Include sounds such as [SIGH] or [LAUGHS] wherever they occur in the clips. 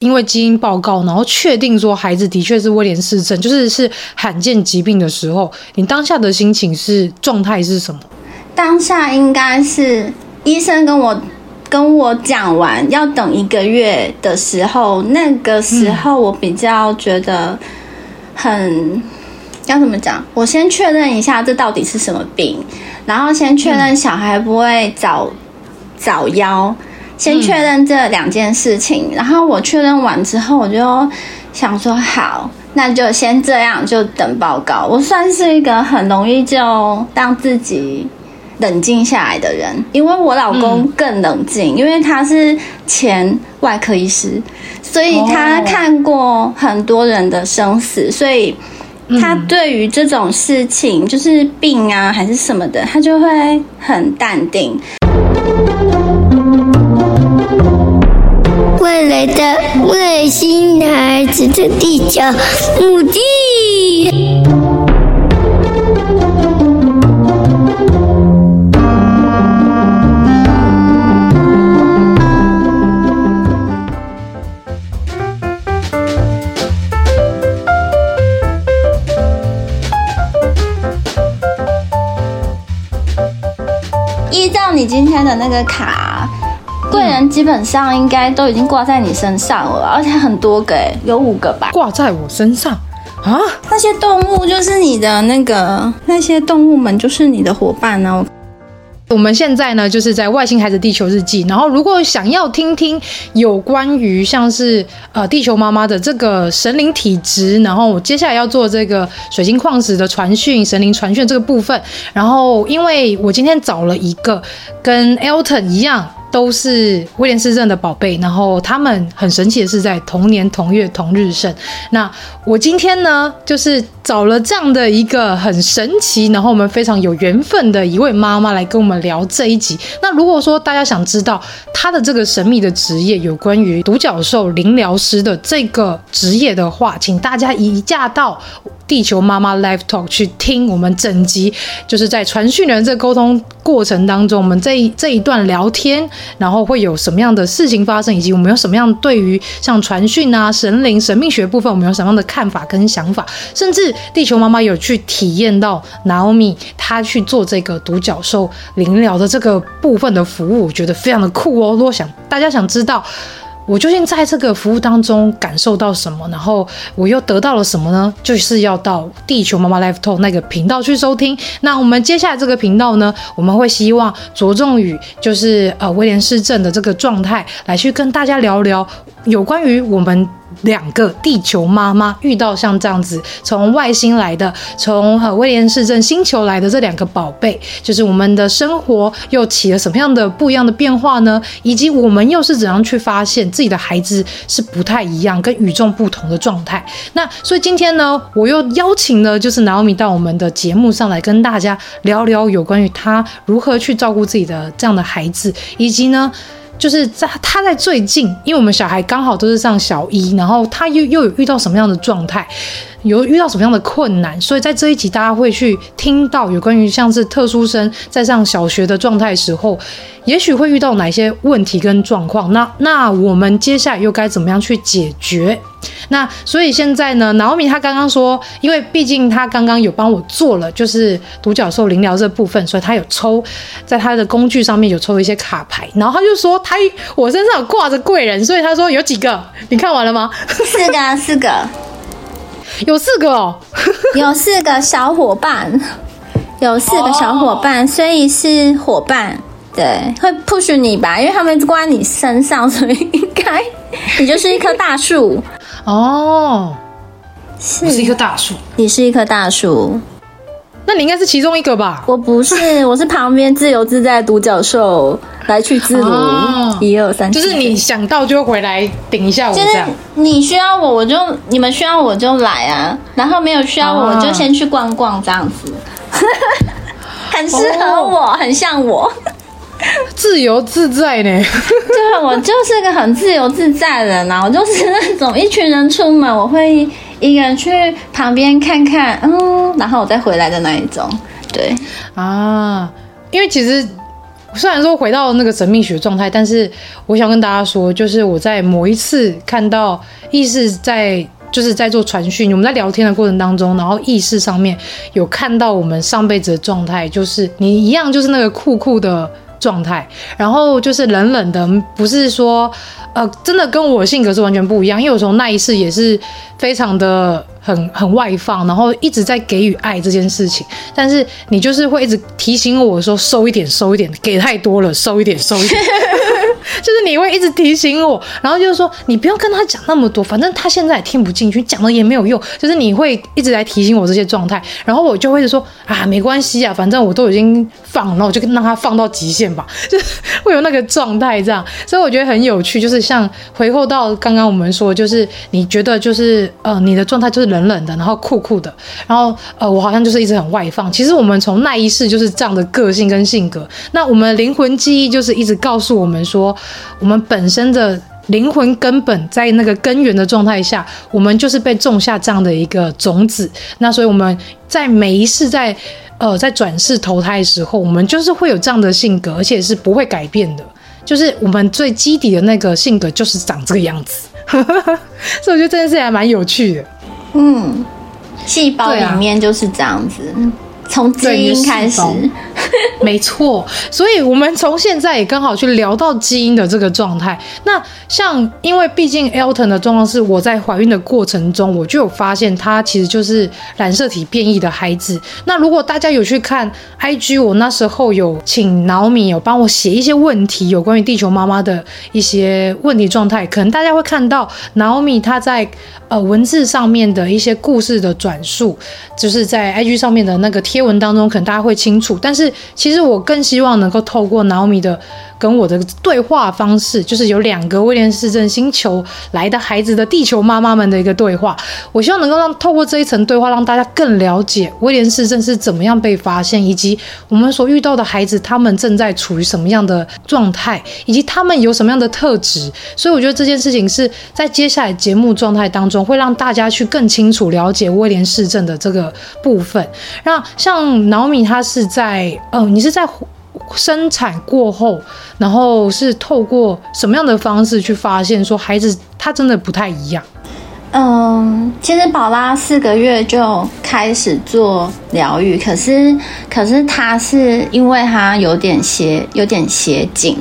因为基因报告，然后确定说孩子的确是威廉氏症，就是是罕见疾病的时候，你当下的心情是状态是什么？当下应该是医生跟我跟我讲完要等一个月的时候，那个时候我比较觉得很要怎么讲？我先确认一下这到底是什么病，然后先确认小孩不会早早夭，先确认这两件事情。然后我确认完之后，我就想说好，那就先这样，就等报告。我算是一个很容易就让自己。冷静下来的人，因为我老公更冷静，嗯、因为他是前外科医师，所以他看过很多人的生死，哦、所以他对于这种事情，就是病啊还是什么的，他就会很淡定。来的外星孩子的地球母地。你今天的那个卡，贵人基本上应该都已经挂在你身上了，而且很多个，有五个吧？挂在我身上啊？那些动物就是你的那个，那些动物们就是你的伙伴呢？我们现在呢，就是在外星孩子地球日记。然后，如果想要听听有关于像是呃地球妈妈的这个神灵体质，然后我接下来要做这个水晶矿石的传讯、神灵传讯这个部分。然后，因为我今天找了一个跟 Elton 一样。都是威廉斯镇的宝贝，然后他们很神奇的是在同年同月同日生。那我今天呢，就是找了这样的一个很神奇，然后我们非常有缘分的一位妈妈来跟我们聊这一集。那如果说大家想知道她的这个神秘的职业，有关于独角兽灵疗师的这个职业的话，请大家移驾到地球妈妈 Live Talk 去听我们整集，就是在传讯人这沟通过程当中，我们这一这一段聊天。然后会有什么样的事情发生，以及我们有什么样对于像传讯啊、神灵、神秘学部分，我们有什么样的看法跟想法？甚至地球妈妈有去体验到 Naomi 她去做这个独角兽灵疗的这个部分的服务，我觉得非常的酷哦。如果想大家想知道。我究竟在这个服务当中感受到什么？然后我又得到了什么呢？就是要到地球妈妈 Live Talk 那个频道去收听。那我们接下来这个频道呢，我们会希望着重于就是呃威廉市政的这个状态，来去跟大家聊聊有关于我们。两个地球妈妈遇到像这样子从外星来的，从呃威廉氏症星球来的这两个宝贝，就是我们的生活又起了什么样的不一样的变化呢？以及我们又是怎样去发现自己的孩子是不太一样，跟与众不同的状态？那所以今天呢，我又邀请了就是 Naomi 到我们的节目上来跟大家聊聊有关于他如何去照顾自己的这样的孩子，以及呢。就是在他在最近，因为我们小孩刚好都是上小一，然后他又又有遇到什么样的状态，有遇到什么样的困难，所以在这一集大家会去听到有关于像是特殊生在上小学的状态时候，也许会遇到哪些问题跟状况，那那我们接下来又该怎么样去解决？那所以现在呢，Naomi 他刚刚说，因为毕竟他刚刚有帮我做了就是独角兽灵疗这部分，所以他有抽在他的工具上面有抽一些卡牌，然后他就说他我身上有挂着贵人，所以他说有几个，你看完了吗？四个，四个，有四个哦，[LAUGHS] 有四个小伙伴，有四个小伙伴，所以是伙伴。对，会 push 你吧，因为他们关在你身上，所以应该你就是一棵大树。哦。是，你是一棵大树，你是一棵大树，那你应该是其中一个吧？我不是，[LAUGHS] 我是旁边自由自在独角兽来去自如。一二三，就是你想到就回来顶一下我这样。就是你需要我，我就你们需要我就来啊，然后没有需要我，我就先去逛逛这样子。[LAUGHS] 很适合我，哦、很像我。自由自在呢？[LAUGHS] 对，我就是个很自由自在的人啊！我就是那种一群人出门，我会一个人去旁边看看，嗯，然后我再回来的那一种。对啊，因为其实虽然说回到那个神秘学状态，但是我想跟大家说，就是我在某一次看到意识在就是在做传讯，我们在聊天的过程当中，然后意识上面有看到我们上辈子的状态，就是你一样，就是那个酷酷的状态，然后就是冷冷的，不是说呃真的跟我性格是完全不一样，因为我从那一次也是非常的。很很外放，然后一直在给予爱这件事情，但是你就是会一直提醒我说收一点，收一点，给太多了，收一点，收一点，[LAUGHS] 就是你会一直提醒我，然后就是说你不要跟他讲那么多，反正他现在也听不进去，讲了也没有用，就是你会一直来提醒我这些状态，然后我就会说啊，没关系啊，反正我都已经放了，我就让他放到极限吧，[LAUGHS] 就是会有那个状态这样，所以我觉得很有趣，就是像回扣到刚刚我们说，就是你觉得就是呃你的状态就是。冷冷的，然后酷酷的，然后呃，我好像就是一直很外放。其实我们从那一世就是这样的个性跟性格。那我们灵魂记忆就是一直告诉我们说，我们本身的灵魂根本在那个根源的状态下，我们就是被种下这样的一个种子。那所以我们在每一世在呃在转世投胎的时候，我们就是会有这样的性格，而且是不会改变的。就是我们最基底的那个性格就是长这个样子。[LAUGHS] 所以我觉得这件事还蛮有趣的。嗯，细胞里面就是这样子，从、基因开始，没错。所以，我们从现在也刚好去聊到基因的这个状态。那像，因为毕竟 Elton 的状况是我在怀孕的过程中，我就有发现他其实就是染色体变异的孩子。那如果大家有去看 IG，我那时候有请 Naomi 有帮我写一些问题，有关于地球妈妈的一些问题状态，可能大家会看到 Naomi 她在。呃，文字上面的一些故事的转述，就是在 IG 上面的那个贴文当中，可能大家会清楚。但是其实我更希望能够透过 Naomi 的。跟我的对话方式，就是有两个威廉市政星球来的孩子的地球妈妈们的一个对话。我希望能够让透过这一层对话，让大家更了解威廉市政是怎么样被发现，以及我们所遇到的孩子他们正在处于什么样的状态，以及他们有什么样的特质。所以我觉得这件事情是在接下来节目状态当中，会让大家去更清楚了解威廉市政的这个部分。那像 Naomi，他是在，嗯、你是在。[LAUGHS] 生产过后，然后是透过什么样的方式去发现说孩子他真的不太一样？嗯，其实宝拉四个月就开始做疗愈，可是可是他是因为他有点斜有点斜颈，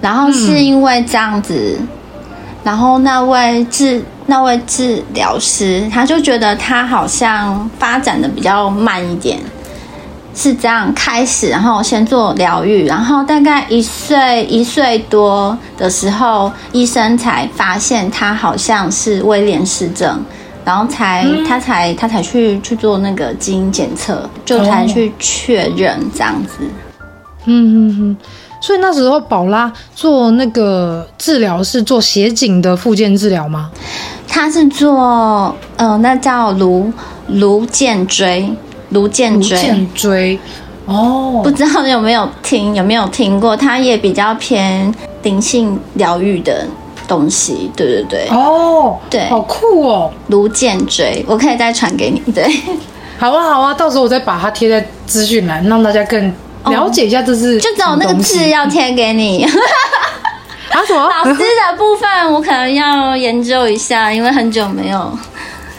然后是因为这样子，然后那位治那位治疗师他就觉得他好像发展的比较慢一点。是这样开始，然后先做疗愈，然后大概一岁一岁多的时候，医生才发现他好像是威廉氏症，然后才、嗯、他才他才去去做那个基因检测，就才去确认这样子。嗯嗯嗯，所以那时候宝拉做那个治疗是做斜颈的复健治疗吗？他是做呃，那叫颅颅荐椎。颅荐椎，颅荐椎，哦，不知道有没有听，有没有听过？它也比较偏灵性疗愈的东西，对对对，哦，对，好酷哦，颅荐椎，我可以再传给你，对，[LAUGHS] 好啊好啊，到时候我再把它贴在资讯栏，让大家更了解一下这是，就只有那个字要贴给你，啊什么？老师的部分我可能要研究一下，因为很久没有。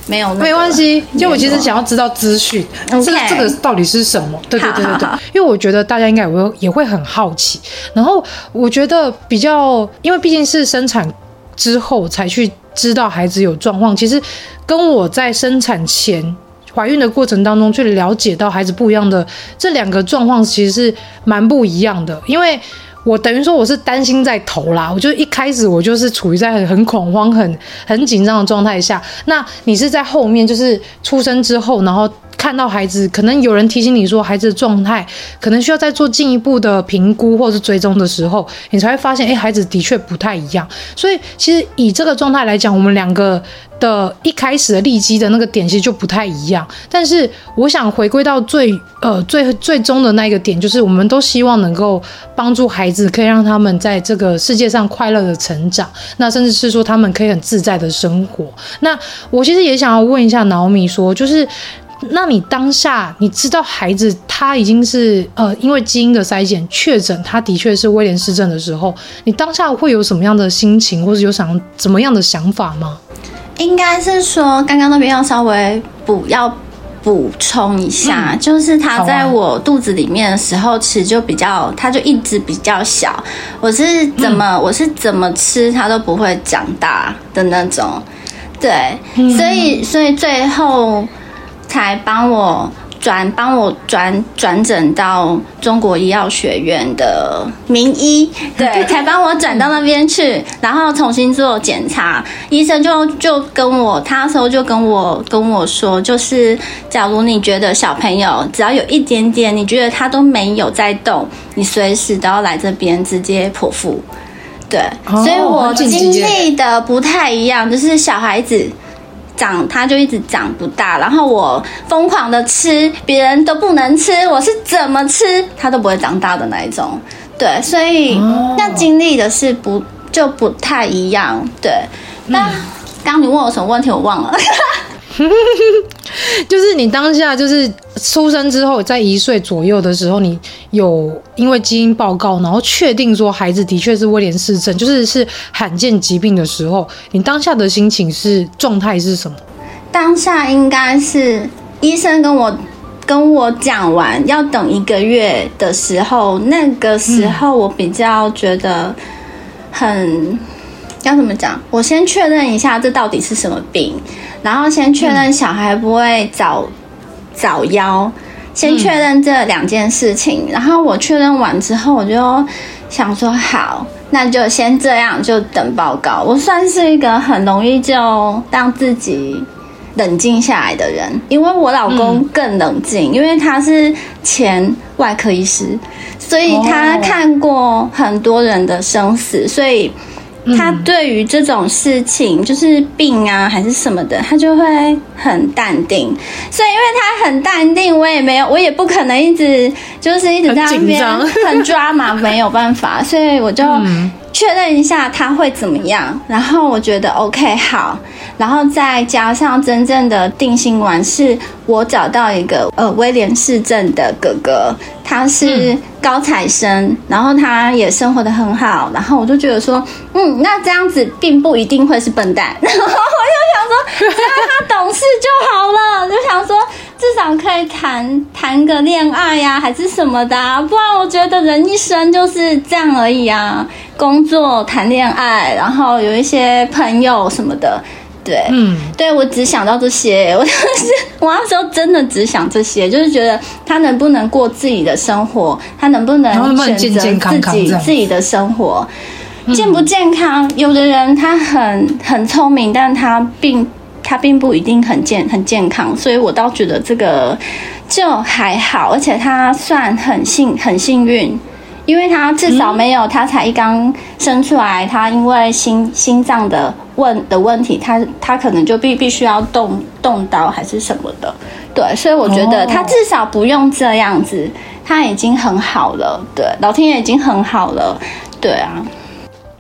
没有，没关系。就我其实想要知道资讯，这个这个到底是什么？对对对对对。因为我觉得大家应该也会也会很好奇。然后我觉得比较，因为毕竟是生产之后才去知道孩子有状况，其实跟我在生产前怀孕的过程当中去了解到孩子不一样的这两个状况，其实是蛮不一样的，因为。我等于说我是担心在头啦，我就一开始我就是处于在很很恐慌、很很紧张的状态下。那你是在后面，就是出生之后，然后看到孩子，可能有人提醒你说孩子的状态可能需要再做进一步的评估或是追踪的时候，你才会发现，哎，孩子的确不太一样。所以其实以这个状态来讲，我们两个。的一开始的利基的那个点其实就不太一样，但是我想回归到最呃最最终的那个点，就是我们都希望能够帮助孩子，可以让他们在这个世界上快乐的成长，那甚至是说他们可以很自在的生活。那我其实也想要问一下脑米说，就是那你当下你知道孩子他已经是呃，因为基因的筛检确诊他的确是威廉氏症的时候，你当下会有什么样的心情，或者有想怎么样的想法吗？应该是说，刚刚那边要稍微补要补充一下，嗯、就是他在我肚子里面的时候，其实就比较，他就一直比较小。我是怎么，嗯、我是怎么吃，他都不会长大的那种。对，嗯、所以，所以最后才帮我。转帮我转转诊到中国医药学院的名医，[LAUGHS] 对，才帮我转到那边去，然后重新做检查。医生就就跟我，他那时候就跟我跟我说，就是假如你觉得小朋友只要有一点点，你觉得他都没有在动，你随时都要来这边直接剖腹。对，所以我经历的不太一样，就是小孩子。长它就一直长不大，然后我疯狂的吃，别人都不能吃，我是怎么吃它都不会长大的那一种，对，所以那经历的是不就不太一样，对。那刚你问我什么问题，我忘了。[LAUGHS] 就是你当下就是出生之后，在一岁左右的时候，你有因为基因报告，然后确定说孩子的确是威廉氏症，就是是罕见疾病的时候，你当下的心情是状态是什么？当下应该是医生跟我跟我讲完要等一个月的时候，那个时候我比较觉得很。要怎么讲？我先确认一下这到底是什么病，然后先确认小孩不会早早夭，先确认这两件事情。然后我确认完之后，我就想说好，那就先这样，就等报告。我算是一个很容易就让自己冷静下来的人，因为我老公更冷静，因为他是前外科医师，所以他看过很多人的生死，所以。他对于这种事情，就是病啊还是什么的，他就会很淡定。所以，因为他很淡定，我也没有，我也不可能一直就是一直在那边很抓嘛，没有办法。所以我就 [LAUGHS] 确认一下他会怎么样，然后我觉得 OK 好，然后再加上真正的定心丸，是我找到一个呃威廉氏症的哥哥，他是。高材生，然后他也生活的很好，然后我就觉得说，嗯，那这样子并不一定会是笨蛋，[LAUGHS] 然后我就想说，只要他懂事就好了，就想说至少可以谈谈个恋爱呀、啊，还是什么的、啊，不然我觉得人一生就是这样而已啊，工作、谈恋爱，然后有一些朋友什么的。对，嗯，对我只想到这些，[LAUGHS] 我就是我那时候真的只想这些，就是觉得他能不能过自己的生活，他能不能选择自己自己的生活，健不健康？有的人他很很聪明，但他并他并不一定很健很健康，所以我倒觉得这个就还好，而且他算很幸很幸运。因为他至少没有，他才一刚生出来，他因为心心脏的问的问题，他他可能就必必须要动动刀还是什么的，对，所以我觉得他至少不用这样子，他已经很好了，对，老天爷已经很好了，对啊，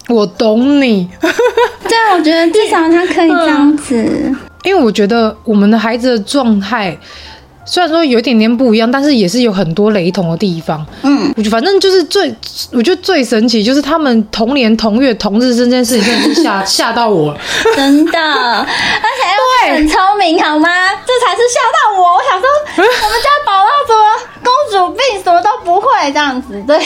我懂你，[LAUGHS] 对，我觉得至少他可以这样子，[LAUGHS] 因为我觉得我们的孩子的状态。虽然说有一点点不一样，但是也是有很多雷同的地方。嗯，我觉反正就是最，我觉得最神奇就是他们同年同月同日这件事情，真的是吓 [LAUGHS] 吓到我了，真的，而且 [LAUGHS] 很聪明好吗？这才是吓到我。我想说，[LAUGHS] 我们家宝宝怎么公主病什么都不会这样子？对。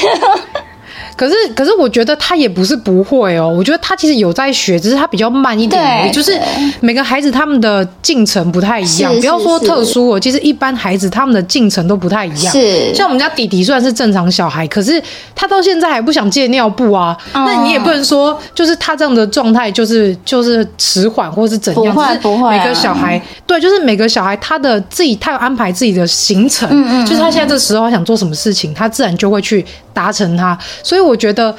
可是，可是我觉得他也不是不会哦。我觉得他其实有在学，只是他比较慢一点而已。就是每个孩子他们的进程不太一样，不要说特殊哦，其实一般孩子他们的进程都不太一样。是，像我们家弟弟虽然是正常小孩，可是他到现在还不想戒尿布啊。那你也不能说，就是他这样的状态就是就是迟缓或是怎样。不会不会，每个小孩对，就是每个小孩他的自己他有安排自己的行程，嗯嗯，就是他现在这时候想做什么事情，他自然就会去达成他。所以我觉得，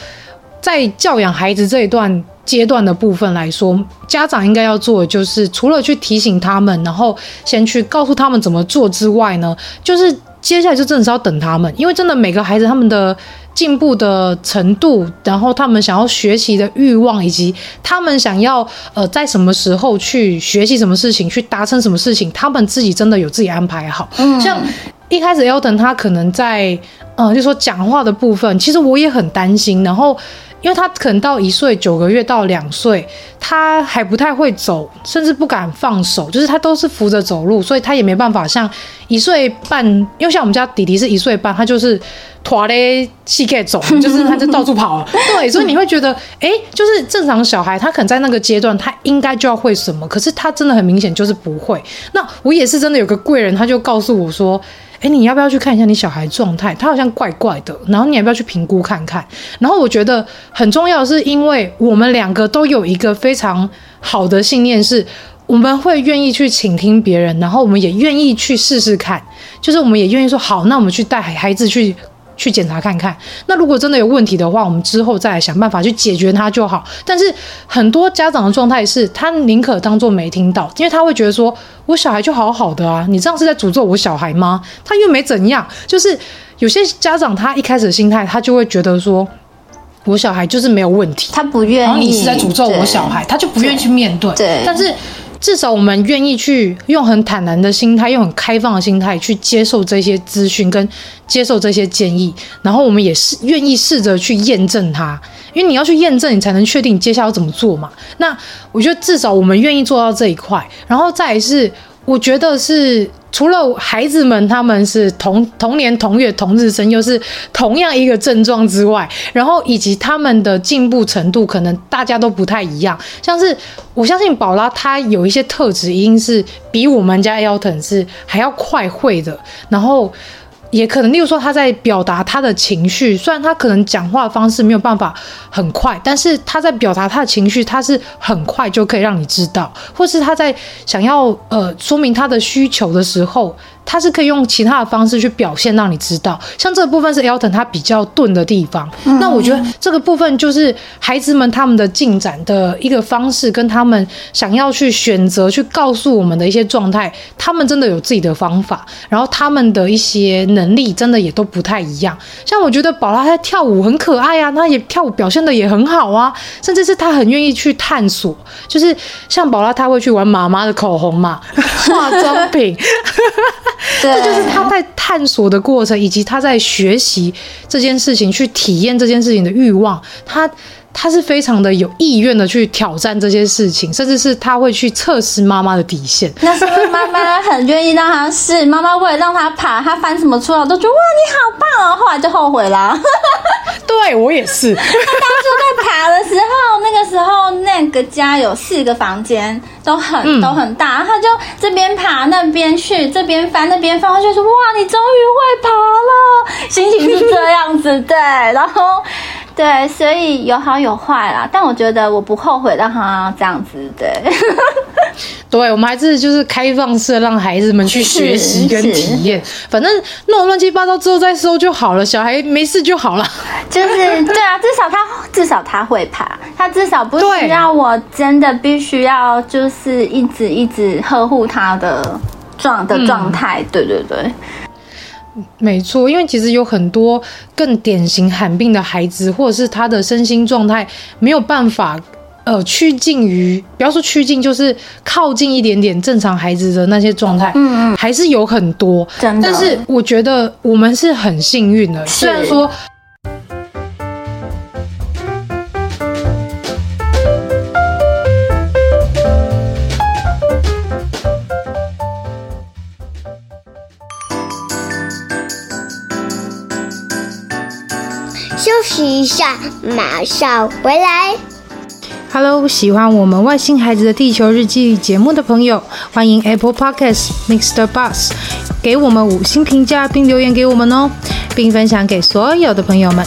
在教养孩子这一段阶段的部分来说，家长应该要做的就是，除了去提醒他们，然后先去告诉他们怎么做之外呢，就是接下来就真的是要等他们，因为真的每个孩子他们的进步的程度，然后他们想要学习的欲望，以及他们想要呃在什么时候去学习什么事情，去达成什么事情，他们自己真的有自己安排好。像一开始 Elton 他可能在呃就说讲话的部分，其实我也很担心，然后。因为他可能到一岁九个月到两岁，他还不太会走，甚至不敢放手，就是他都是扶着走路，所以他也没办法像一岁半，因为像我们家弟弟是一岁半，他就是拖嘞膝盖走，就是他就到处跑了。对，所以你会觉得，哎，就是正常小孩，他可能在那个阶段，他应该就要会什么，可是他真的很明显就是不会。那我也是真的有个贵人，他就告诉我说。哎，你要不要去看一下你小孩状态？他好像怪怪的，然后你要不要去评估看看？然后我觉得很重要是，因为我们两个都有一个非常好的信念，是我们会愿意去倾听别人，然后我们也愿意去试试看，就是我们也愿意说好，那我们去带孩子去。去检查看看，那如果真的有问题的话，我们之后再来想办法去解决它就好。但是很多家长的状态是，他宁可当做没听到，因为他会觉得说，我小孩就好好的啊，你这样是在诅咒我小孩吗？他又没怎样。就是有些家长他一开始的心态，他就会觉得说，我小孩就是没有问题，他不愿意。然后你是在诅咒我小孩，他就不愿意去面对。对，但是。至少我们愿意去用很坦然的心态，用很开放的心态去接受这些资讯跟接受这些建议，然后我们也是愿意试着去验证它，因为你要去验证，你才能确定你接下来要怎么做嘛。那我觉得至少我们愿意做到这一块，然后再来是。我觉得是除了孩子们他们是同同年同月同日生，又是同样一个症状之外，然后以及他们的进步程度可能大家都不太一样。像是我相信宝拉她有一些特质，一定是比我们家 Elton 是还要快会的，然后。也可能，例如说他在表达他的情绪，虽然他可能讲话的方式没有办法很快，但是他在表达他的情绪，他是很快就可以让你知道，或是他在想要呃说明他的需求的时候。他是可以用其他的方式去表现，让你知道。像这个部分是 Elton 他比较钝的地方。嗯。那我觉得这个部分就是孩子们他们的进展的一个方式，跟他们想要去选择去告诉我们的一些状态，他们真的有自己的方法，然后他们的一些能力真的也都不太一样。像我觉得宝拉她跳舞很可爱啊，她也跳舞表现的也很好啊，甚至是她很愿意去探索。就是像宝拉，她会去玩妈妈的口红嘛，化妆品。这就是他在探索的过程，以及他在学习这件事情、去体验这件事情的欲望。他他是非常的有意愿的去挑战这些事情，甚至是他会去测试妈妈的底线。那是因为妈妈很愿意让他试，[LAUGHS] 妈妈为了让他爬，他翻什么出来都觉得哇，你好棒哦，后来就后悔了。[LAUGHS] [LAUGHS] 对我也是。他当初在爬的时候，那个时候那个家有四个房间，都很、嗯、都很大，他就这边爬那边去，这边翻那边翻，他就说哇，你终于会爬了，心情是这样子对，然后。对，所以有好有坏啦，但我觉得我不后悔让他这样子。对，[LAUGHS] 对，我们还是就是开放式让孩子们去学习跟体验，反正弄乱七八糟之后再收就好了，小孩没事就好了。就是对啊，至少他至少他会爬，他至少不需要我真的必须要就是一直一直呵护他的状的状态。嗯、对对对。没错，因为其实有很多更典型罕病的孩子，或者是他的身心状态没有办法，呃，趋近于，不要说趋近，就是靠近一点点正常孩子的那些状态，嗯嗯，还是有很多。但是我觉得我们是很幸运的，虽然说。一下，马上回来。Hello，喜欢我们外星孩子的地球日记节目的朋友，欢迎 Apple Podcasts Mr. Bus 给我们五星评价并留言给我们哦，并分享给所有的朋友们。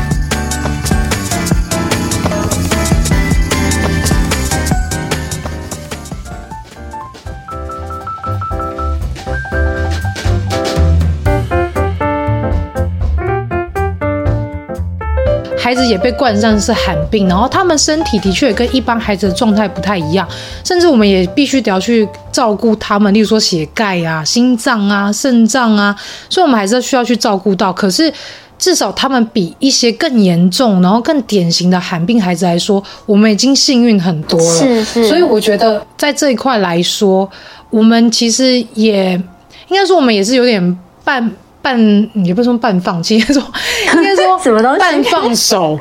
也被冠上是罕病，然后他们身体的确也跟一般孩子的状态不太一样，甚至我们也必须得要去照顾他们，例如说血钙啊、心脏啊、肾脏啊，所以我们还是需要去照顾到。可是至少他们比一些更严重、然后更典型的罕病孩子来说，我们已经幸运很多了。是是，所以我觉得在这一块来说，我们其实也应该说，我们也是有点半。半也不是说半放弃，[LAUGHS] 应该说应该说 [LAUGHS] 什么东西？半放手，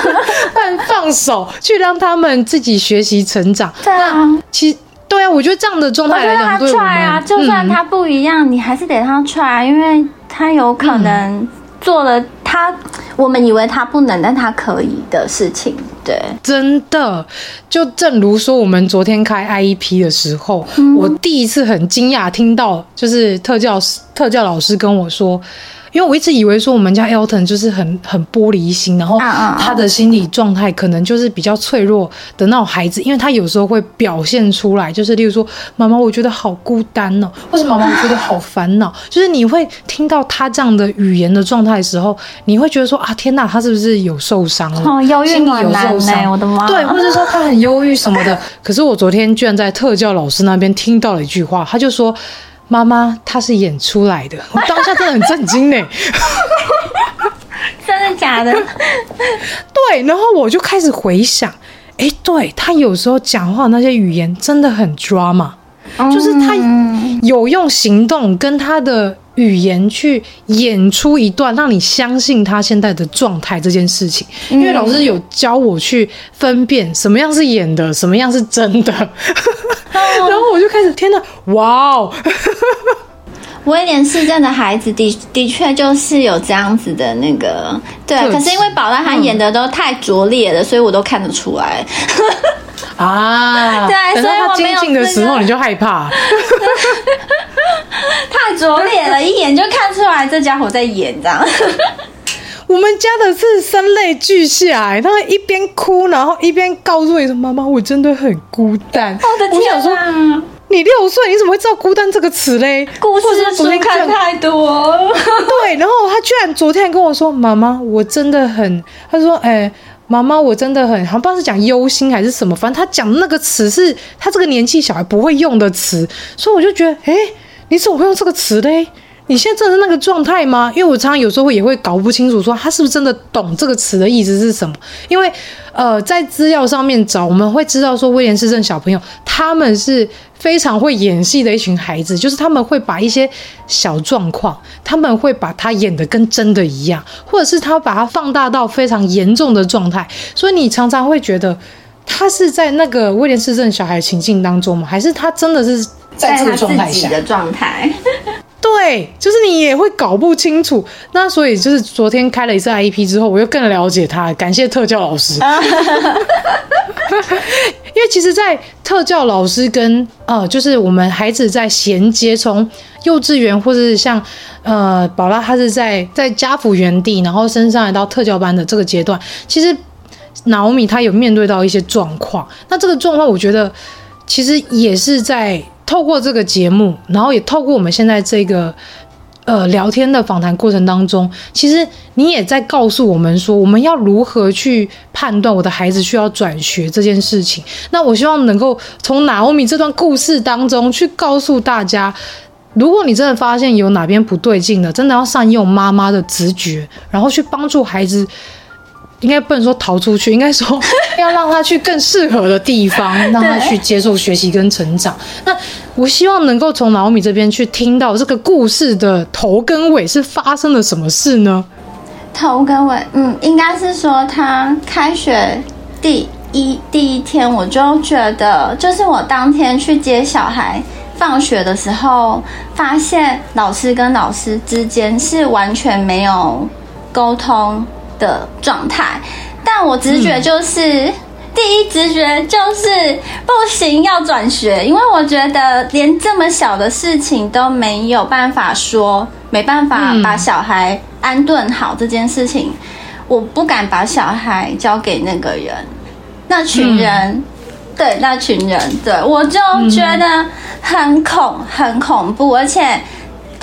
[LAUGHS] 半放手去让他们自己学习成长。对啊，其实对啊，我觉得这样的状态来讲，对我们啊，就算他不一样，嗯、你还是得让他 try，因为他有可能做了他我们以为他不能，但他可以的事情。对，真的，就正如说，我们昨天开 IEP 的时候，嗯、我第一次很惊讶听到，就是特教特教老师跟我说。因为我一直以为说我们家 Elton 就是很很玻璃心，然后他的心理状态可能就是比较脆弱的那种孩子，因为他有时候会表现出来，就是例如说，妈妈我觉得好孤单哦，或者妈妈我觉得好烦恼，就是你会听到他这样的语言的状态的时候，你会觉得说啊天哪，他是不是有受伤了？哦，忧郁有受伤？我的妈！对，或者说他很忧郁什么的。可是我昨天居然在特教老师那边听到了一句话，他就说。妈妈，她是演出来的，我当下真的很震惊呢。[LAUGHS] 真的假的？[LAUGHS] 对，然后我就开始回想，哎、欸，对，他有时候讲话那些语言真的很 drama，、嗯、就是他有用行动跟他的语言去演出一段让你相信他现在的状态这件事情。因为老师有教我去分辨什么样是演的，什么样是真的。[LAUGHS] 然后我就开始，天哪，哇哦！威廉氏症的孩子的的确就是有这样子的那个，对。可是因为宝拉他演的都太拙劣了，嗯、所以我都看得出来。啊，[LAUGHS] 对，所以他精进的时候你就害怕。[LAUGHS] 太拙劣了，一眼就看出来这家伙在演这样。[LAUGHS] 我们家的是声泪俱下，他一边哭，然后一边告诉你说：“妈妈，我真的很孤单。”我的天啊！你六岁，你怎么会知道“孤单”这个词嘞？故事书看太多。[LAUGHS] 对，然后他居然昨天跟我说：“妈妈，我真的很……”他说：“哎、欸，妈妈，我真的很……好像不知道是讲忧心还是什么，反正他讲的那个词是他这个年纪小孩不会用的词，所以我就觉得，哎、欸，你怎么会用这个词嘞？”你现在真的是那个状态吗？因为我常常有时候也会搞不清楚，说他是不是真的懂这个词的意思是什么？因为呃，在资料上面找，我们会知道说威廉斯镇小朋友他们是非常会演戏的一群孩子，就是他们会把一些小状况，他们会把它演得跟真的一样，或者是他把它放大到非常严重的状态，所以你常常会觉得他是在那个威廉斯镇小孩情境当中吗？还是他真的是在这个状态下的状态？对，就是你也会搞不清楚。那所以就是昨天开了一次 IEP 之后，我又更了解他。感谢特教老师，[LAUGHS] 因为其实，在特教老师跟呃，就是我们孩子在衔接从幼稚园或者是像呃宝拉，他是在在家辅园地，然后升上来到特教班的这个阶段，其实 Naomi 他有面对到一些状况。那这个状况，我觉得其实也是在。透过这个节目，然后也透过我们现在这个呃聊天的访谈过程当中，其实你也在告诉我们说，我们要如何去判断我的孩子需要转学这件事情。那我希望能够从娜欧米这段故事当中去告诉大家，如果你真的发现有哪边不对劲的，真的要善用妈妈的直觉，然后去帮助孩子。应该不能说逃出去，应该说 [LAUGHS] 要让他去更适合的地方，[LAUGHS] 让他去接受学习跟成长。那我希望能够从 Naomi 这边去听到这个故事的头跟尾是发生了什么事呢？头跟尾，嗯，应该是说他开学第一第一天，我就觉得，就是我当天去接小孩放学的时候，发现老师跟老师之间是完全没有沟通的状态，但我直觉就是、嗯、第一直觉就是不行，要转学，因为我觉得连这么小的事情都没有办法说，没办法把小孩安顿好这件事情，嗯、我不敢把小孩交给那个人，那群人，嗯、对那群人，对我就觉得很恐很恐怖，而且。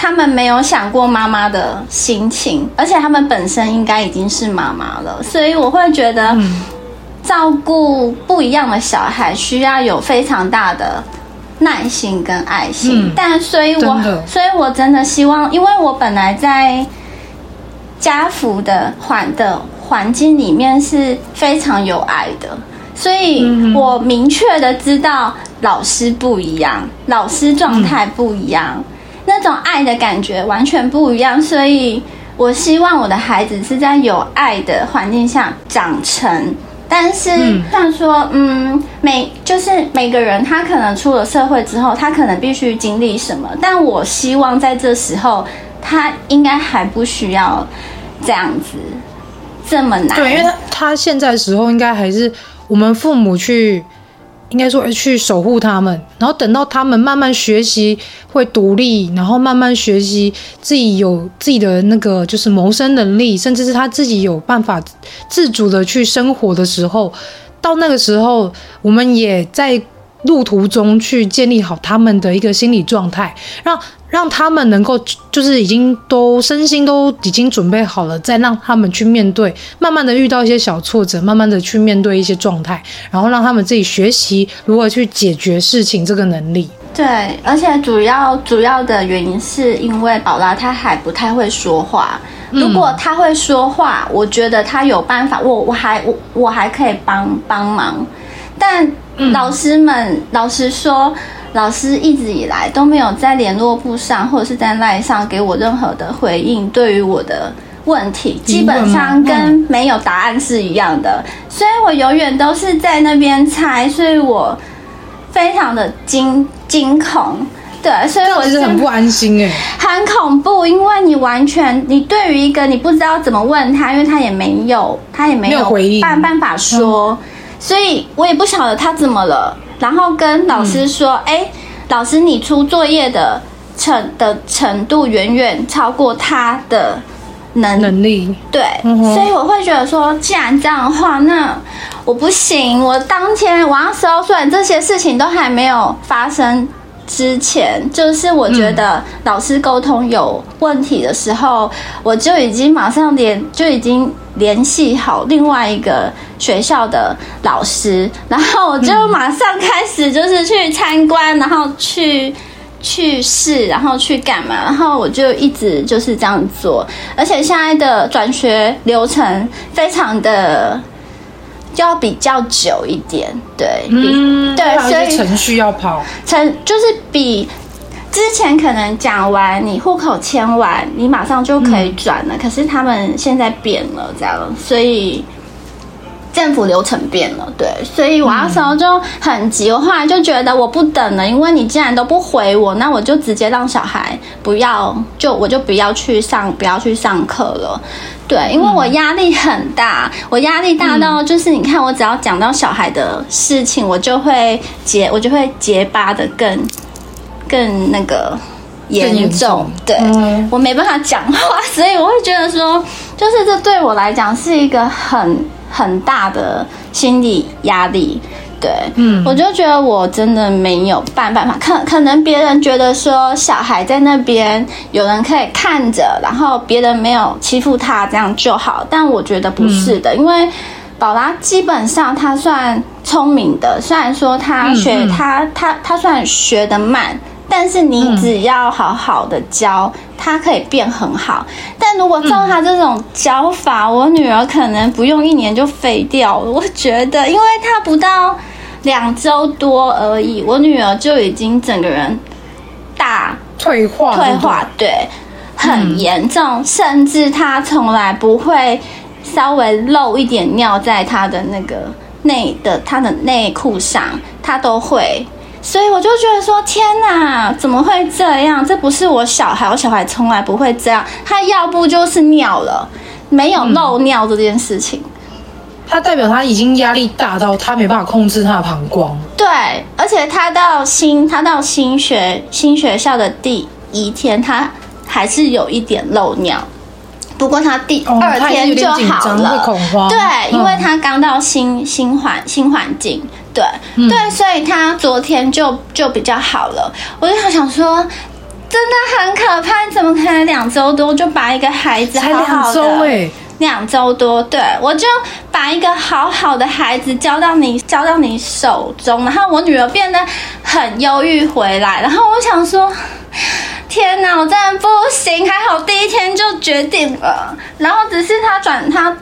他们没有想过妈妈的心情，而且他们本身应该已经是妈妈了，所以我会觉得，照顾不一样的小孩需要有非常大的耐心跟爱心。嗯、但所以我，我所以我真的希望，因为我本来在家福的环的环境里面是非常有爱的。所以我明确的知道老师不一样，老师状态不一样，那种爱的感觉完全不一样。所以我希望我的孩子是在有爱的环境下长成。但是像说，嗯，每就是每个人他可能出了社会之后，他可能必须经历什么。但我希望在这时候，他应该还不需要这样子这么难。对，因为他他现在的时候应该还是。我们父母去，应该说去守护他们，然后等到他们慢慢学习会独立，然后慢慢学习自己有自己的那个就是谋生能力，甚至是他自己有办法自主的去生活的时候，到那个时候，我们也在路途中去建立好他们的一个心理状态，让。让他们能够就是已经都身心都已经准备好了，再让他们去面对，慢慢的遇到一些小挫折，慢慢的去面对一些状态，然后让他们自己学习如何去解决事情这个能力。对，而且主要主要的原因是因为宝拉她还不太会说话，如果他会说话，我觉得他有办法，我我还我我还可以帮帮忙，但老师们、嗯、老实说。老师一直以来都没有在联络簿上或者是在 LINE 上给我任何的回应，对于我的问题，基本上跟没有答案是一样的。所以我永远都是在那边猜，所以我非常的惊惊恐。对，所以我其实很不安心哎，很恐怖，因为你完全你对于一个你不知道怎么问他，因为他也没有他也没有回应办办法说，所以我也不晓得他怎么了。然后跟老师说：“哎、嗯，老师，你出作业的程的程度远远超过他的能能力。对，嗯、所以我会觉得说，既然这样的话，那我不行。我当天晚上十二岁，这些事情都还没有发生之前，就是我觉得老师沟通有问题的时候，嗯、我就已经马上联就已经联系好另外一个学校的老师，然后我就马上开始就是去参观，然后去去试，然后去干嘛，然后我就一直就是这样做，而且现在的转学流程非常的。就要比较久一点，对，嗯，对，所以程序要跑，程就是比之前可能讲完，你户口迁完，你马上就可以转了。嗯、可是他们现在变了，这样，所以政府流程变了，对，所以我那时候就很急，我后来就觉得我不等了，因为你既然都不回我，那我就直接让小孩不要，就我就不要去上，不要去上课了。对，因为我压力很大，我压力大到就是你看，我只要讲到小孩的事情，我就会结，我就会结巴的更更那个严重。对，我没办法讲话，[LAUGHS] 所以我会觉得说，就是这对我来讲是一个很很大的心理压力。对，嗯，我就觉得我真的没有办办法，可可能别人觉得说小孩在那边有人可以看着，然后别人没有欺负他，这样就好。但我觉得不是的，嗯、因为宝拉基本上他算聪明的，虽然说他学、嗯嗯、他他他算学的慢，但是你只要好好的教，他可以变很好。但如果照他这种教法，我女儿可能不用一年就废掉了。我觉得，因为她不到。两周多而已，我女儿就已经整个人大退化，退化，对，很严重，嗯、甚至她从来不会稍微漏一点尿在她的那个内的她的内裤上，她都会，所以我就觉得说，天哪，怎么会这样？这不是我小孩，我小孩从来不会这样，他要不就是尿了，没有漏尿这件事情。嗯他代表他已经压力大到他没办法控制他的膀胱。对，而且他到新他到新学新学校的第一天，他还是有一点漏尿。不过他第二天就好了。对，因为他刚到新新环新环境。对、嗯、对，所以他昨天就就比较好了。我就想说，真的很可怕，你怎么可能两周多就把一个孩子好好的？才两周哎，两周多，对，我就把一个好好的孩子交到你交到你手中，然后我女儿变得很忧郁回来，然后我想说，天哪，我真的不行，还好第一天就决定了，然后只是她转她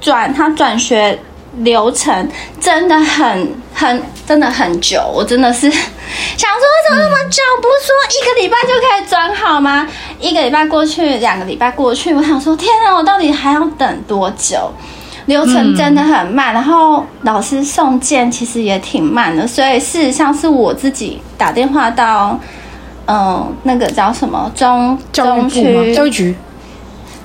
转她转学。流程真的很很真的很久，我真的是 [LAUGHS] 想说，为什么那么久？不是说一个礼拜就可以转好吗？一个礼拜过去，两个礼拜过去，我想说，天啊，我到底还要等多久？流程真的很慢，然后老师送件其实也挺慢的，所以事实上是我自己打电话到，嗯，那个叫什么中中区教育局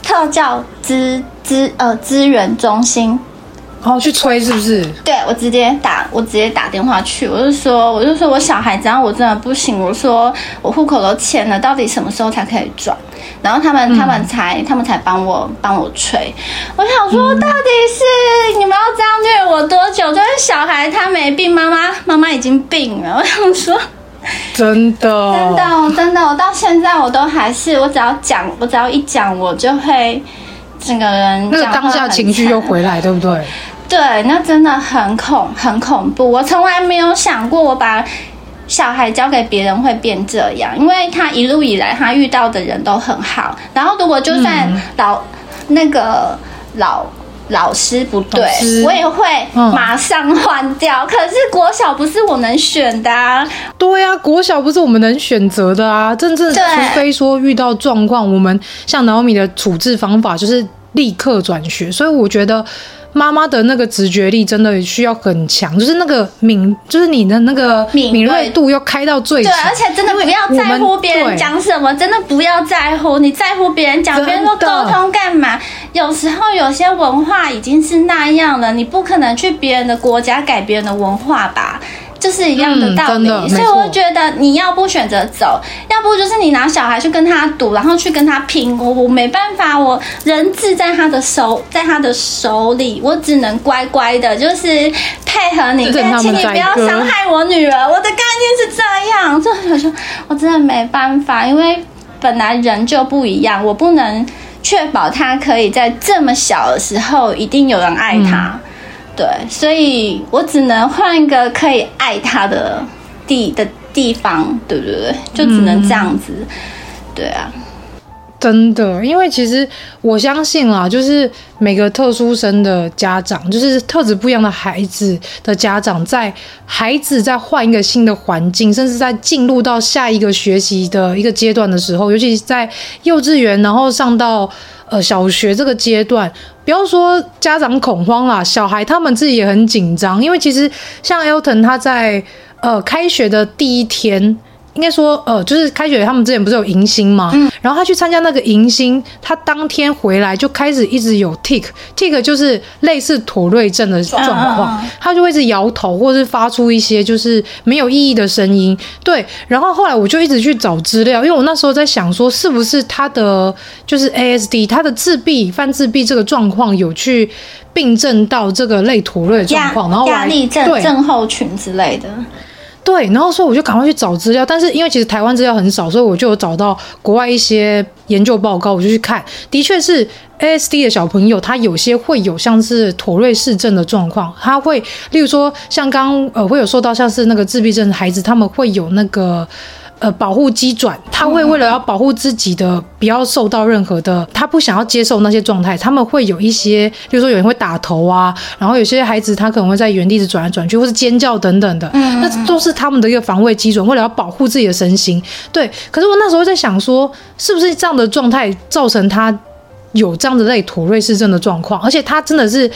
特教资资呃资源中心。然后去催是不是？对，我直接打，我直接打电话去，我就说，我就说我小孩，只要我真的不行，我说我户口都迁了，到底什么时候才可以转？然后他们，他们才，他们才帮我帮我催。我想说，到底是你们要这样虐我多久？就是小孩他没病，妈妈妈妈已经病了。我想说，真的，[LAUGHS] 真的，真的，我到现在我都还是，我只要讲，我只要一讲，我就会整个人那个当下情绪又回来，对不对？对，那真的很恐很恐怖。我从来没有想过，我把小孩交给别人会变这样。因为他一路以来，他遇到的人都很好。然后，如果就算老、嗯、那个老老师不对，我也会马上换掉。嗯、可是国小不是我能选的啊。对呀、啊，国小不是我们能选择的啊。真正除非说遇到状况，我们像 Naomi 的处置方法就是立刻转学。所以我觉得。妈妈的那个直觉力真的需要很强，就是那个敏，就是你的那个敏锐度要开到最强。对，而且真的不要在乎别人讲什么，真的不要在乎。你在乎别人讲，别人说沟通干嘛？有时候有些文化已经是那样了，你不可能去别人的国家改别人的文化吧。就是一样的道理，嗯、所以我觉得你要不选择走，要不就是你拿小孩去跟他赌，然后去跟他拼。我我没办法，我人质在他的手，在他的手里，我只能乖乖的，就是配合你。但请你不要伤害我女儿。我的概念是这样，所以我说我真的没办法，因为本来人就不一样，我不能确保他可以在这么小的时候一定有人爱他。嗯对，所以我只能换一个可以爱他的地的地方，对不对？就只能这样子，嗯、对啊，真的，因为其实我相信啊，就是每个特殊生的家长，就是特质不一样的孩子的家长，在孩子在换一个新的环境，甚至在进入到下一个学习的一个阶段的时候，尤其是在幼稚园，然后上到。呃，小学这个阶段，不要说家长恐慌啦，小孩他们自己也很紧张，因为其实像 Elton 他在呃开学的第一天。应该说，呃，就是开学，他们之前不是有迎新吗？嗯，然后他去参加那个迎新，他当天回来就开始一直有 tick tick，就是类似妥瑞症的状况，他就会一直摇头，或是发出一些就是没有意义的声音。对，然后后来我就一直去找资料，因为我那时候在想说，是不是他的就是 ASD，他的自闭、泛自闭这个状况有去病症到这个类妥瑞的状况，然后压力症症候群之类的。对，然后说我就赶快去找资料，但是因为其实台湾资料很少，所以我就有找到国外一些研究报告，我就去看，的确是 ASD 的小朋友，他有些会有像是妥瑞氏症的状况，他会，例如说像刚呃会有说到像是那个自闭症的孩子，他们会有那个。呃，保护机转，他会为了要保护自己的，不要受到任何的，他不想要接受那些状态，他们会有一些，比如说有人会打头啊，然后有些孩子他可能会在原地转来转去，或是尖叫等等的，那都是他们的一个防卫机准，为了要保护自己的身心。对，可是我那时候在想说，是不是这样的状态造成他有这样的类妥瑞氏症的状况，而且他真的是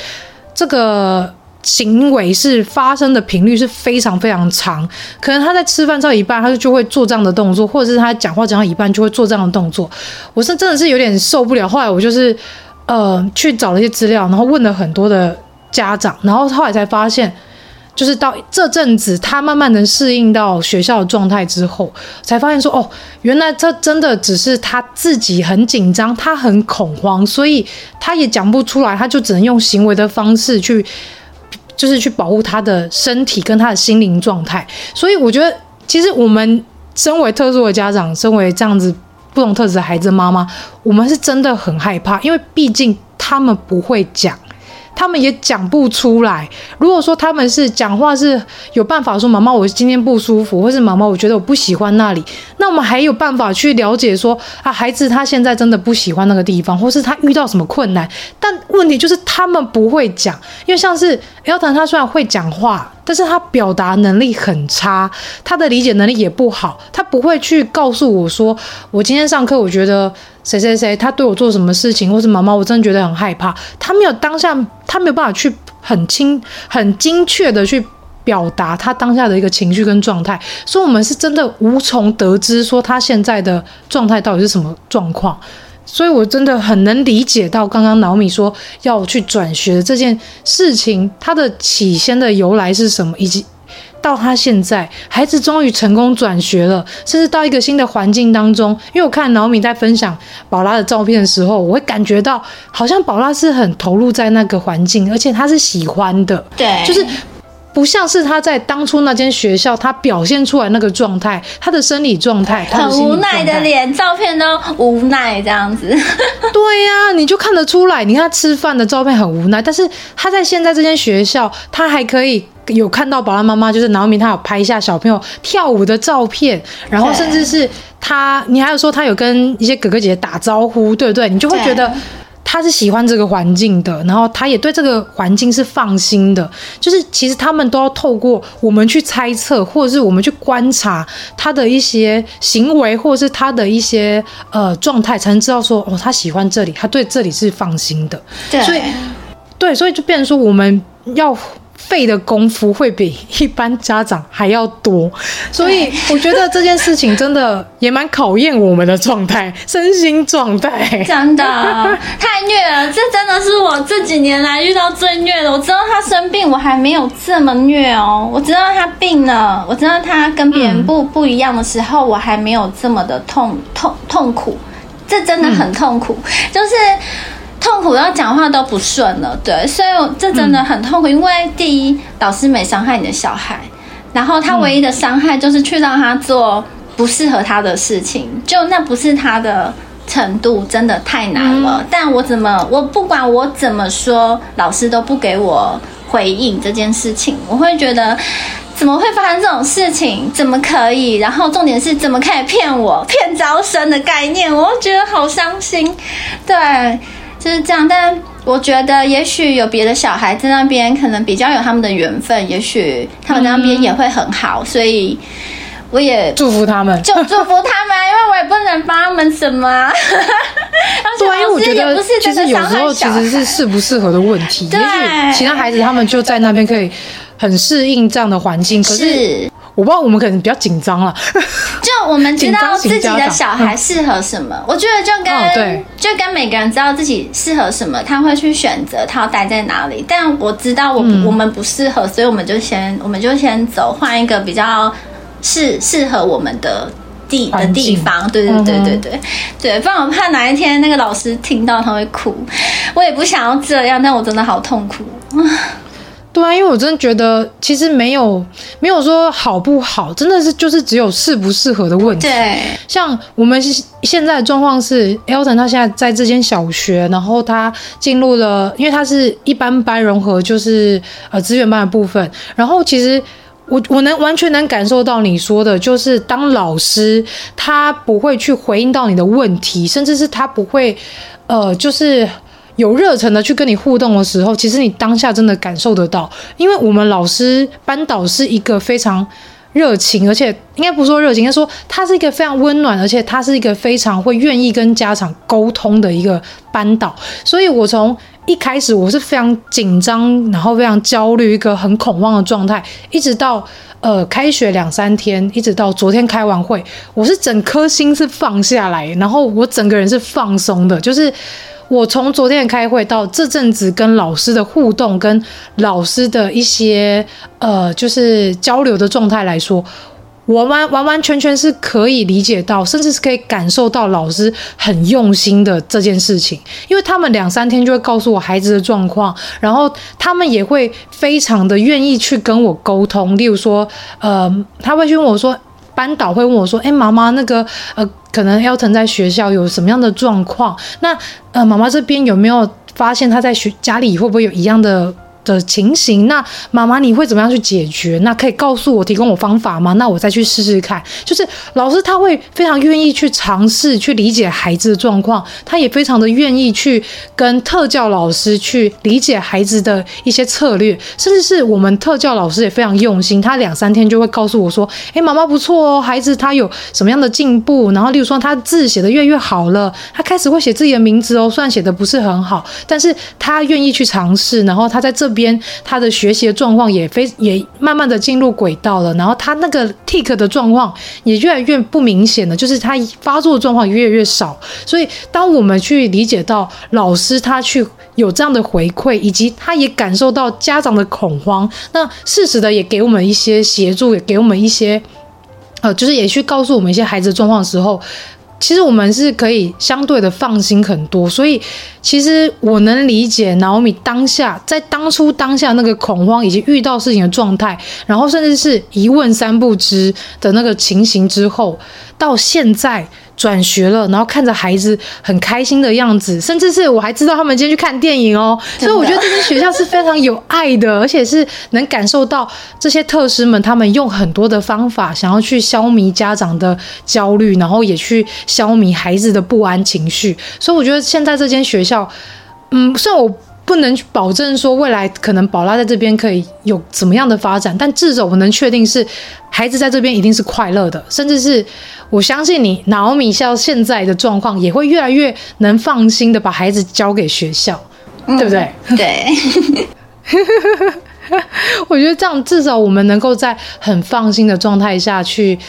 这个。行为是发生的频率是非常非常长，可能他在吃饭到一半，他就会做这样的动作，或者是他讲话讲到一半就会做这样的动作。我是真的是有点受不了，后来我就是呃去找了一些资料，然后问了很多的家长，然后后来才发现，就是到这阵子他慢慢能适应到学校的状态之后，才发现说哦，原来这真的只是他自己很紧张，他很恐慌，所以他也讲不出来，他就只能用行为的方式去。就是去保护他的身体跟他的心灵状态，所以我觉得，其实我们身为特殊的家长，身为这样子不同特质的孩子妈妈，我们是真的很害怕，因为毕竟他们不会讲。他们也讲不出来。如果说他们是讲话是有办法说，妈妈，我今天不舒服，或是妈妈，我觉得我不喜欢那里，那我们还有办法去了解说啊，孩子他现在真的不喜欢那个地方，或是他遇到什么困难。但问题就是他们不会讲，因为像是 Elton 他虽然会讲话。但是他表达能力很差，他的理解能力也不好，他不会去告诉我说，我今天上课，我觉得谁谁谁他对我做什么事情，或是毛毛，我真的觉得很害怕。他没有当下，他没有办法去很清、很精确的去表达他当下的一个情绪跟状态，所以我们是真的无从得知说他现在的状态到底是什么状况。所以，我真的很能理解到刚刚老米说要去转学这件事情，它的起先的由来是什么，以及到他现在，孩子终于成功转学了，甚至到一个新的环境当中。因为我看老米在分享宝拉的照片的时候，我会感觉到好像宝拉是很投入在那个环境，而且他是喜欢的，对，就是。不像是他在当初那间学校，他表现出来那个状态，他的生理状态，很无奈的脸，照片都无奈这样子。对呀、啊，你就看得出来，你看他吃饭的照片很无奈，但是他在现在这间学校，他还可以有看到宝拉妈妈，就是脑米，他有拍一下小朋友跳舞的照片，然后甚至是他，你还有说他有跟一些哥哥姐姐打招呼，对不对？你就会觉得。他是喜欢这个环境的，然后他也对这个环境是放心的。就是其实他们都要透过我们去猜测，或者是我们去观察他的一些行为，或者是他的一些呃状态，才能知道说哦，他喜欢这里，他对这里是放心的。对，所以对，所以就变成说我们要。费的功夫会比一般家长还要多，所以我觉得这件事情真的也蛮考验我们的状态，身心状态。真的太虐了，这真的是我这几年来遇到最虐的。我知道他生病，我还没有这么虐哦。我知道他病了，我知道他跟别人不不一样的时候，我还没有这么的痛痛痛苦。这真的很痛苦，就是。痛苦到讲话都不顺了，对，所以这真的很痛苦。嗯、因为第一，老师没伤害你的小孩，然后他唯一的伤害就是去让他做不适合他的事情，就那不是他的程度，真的太难了。嗯、但我怎么，我不管我怎么说，老师都不给我回应这件事情，我会觉得怎么会发生这种事情？怎么可以？然后重点是怎么可以骗我？骗招生的概念，我觉得好伤心。对。就是这样，但我觉得也许有别的小孩在那边，可能比较有他们的缘分，也许他们那边也会很好，所以我也祝福他们，就祝福他们，因为我也不能帮他们什么、[LAUGHS] 啊。对，因为我觉得其实有时候其实是适不适合的问题，也许其他孩子他们就在那边可以很适应这样的环境，可是。我不知道我们可能比较紧张了，就我们知道自己的小孩适合什么，我觉得就跟、就跟每个人知道自己适合什么，他会去选择他要待在哪里。但我知道我、嗯、我们不适合，所以我们就先我们就先走，换一个比较适适合我们的地的地方。对对对对对、嗯、对，不然我怕哪一天那个老师听到他会哭。我也不想要这样，但我真的好痛苦。对啊，因为我真的觉得其实没有没有说好不好，真的是就是只有适不适合的问题。对，像我们现在的状况是，Elton 他现在在这间小学，然后他进入了，因为他是一般班融合，就是呃资源班的部分。然后其实我我能完全能感受到你说的，就是当老师他不会去回应到你的问题，甚至是他不会呃就是。有热忱的去跟你互动的时候，其实你当下真的感受得到，因为我们老师班导是一个非常热情，而且应该不说热情，应该说他是一个非常温暖，而且他是一个非常会愿意跟家长沟通的一个班导。所以我从一开始我是非常紧张，然后非常焦虑，一个很恐慌的状态，一直到呃开学两三天，一直到昨天开完会，我是整颗心是放下来，然后我整个人是放松的，就是。我从昨天开会到这阵子跟老师的互动，跟老师的一些呃，就是交流的状态来说，我完完完全全是可以理解到，甚至是可以感受到老师很用心的这件事情。因为他们两三天就会告诉我孩子的状况，然后他们也会非常的愿意去跟我沟通。例如说，呃，他会去问我说。班导会问我说：“哎，妈妈，那个呃，可能 Elton 在学校有什么样的状况？那呃，妈妈这边有没有发现他在学家里会不会有一样的？”的情形，那妈妈你会怎么样去解决？那可以告诉我，提供我方法吗？那我再去试试看。就是老师他会非常愿意去尝试去理解孩子的状况，他也非常的愿意去跟特教老师去理解孩子的一些策略，甚至是我们特教老师也非常用心，他两三天就会告诉我说：“诶，妈妈不错哦，孩子他有什么样的进步？然后例如说他字写得越来越好了，他开始会写自己的名字哦，虽然写的不是很好，但是他愿意去尝试，然后他在这。”边他的学习的状况也非也慢慢的进入轨道了，然后他那个 tick 的状况也越来越不明显了，就是他发作的状况越来越少。所以当我们去理解到老师他去有这样的回馈，以及他也感受到家长的恐慌，那适时的也给我们一些协助，也给我们一些呃，就是也去告诉我们一些孩子的状况的时候。其实我们是可以相对的放心很多，所以其实我能理解 Naomi 当下在当初当下那个恐慌以及遇到事情的状态，然后甚至是一问三不知的那个情形之后，到现在。转学了，然后看着孩子很开心的样子，甚至是我还知道他们今天去看电影哦，所以我觉得这间学校是非常有爱的，而且是能感受到这些特师们他们用很多的方法想要去消弭家长的焦虑，然后也去消弭孩子的不安情绪，所以我觉得现在这间学校，嗯，虽然我不能保证说未来可能宝拉在这边可以有怎么样的发展，但至少我能确定是孩子在这边一定是快乐的，甚至是。我相信你，Naomi 像现在的状况，也会越来越能放心的把孩子交给学校，嗯、对不对？对。[LAUGHS] 我觉得这样至少我们能够在很放心的状态下去。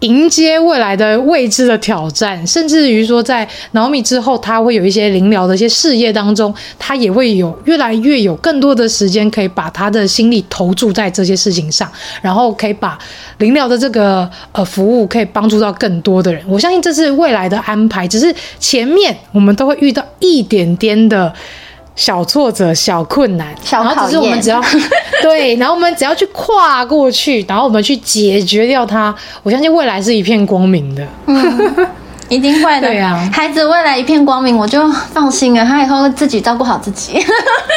迎接未来的未知的挑战，甚至于说，在 Naomi 之后，他会有一些灵疗的一些事业当中，他也会有越来越有更多的时间，可以把他的心力投注在这些事情上，然后可以把灵疗的这个呃服务可以帮助到更多的人。我相信这是未来的安排，只是前面我们都会遇到一点点的。小挫折、小困难，小，然后只是我们只要 [LAUGHS] 对，然后我们只要去跨过去，然后我们去解决掉它。我相信未来是一片光明的，嗯，一定会的。对啊，孩子未来一片光明，我就放心了。他以后会自己照顾好自己。[LAUGHS]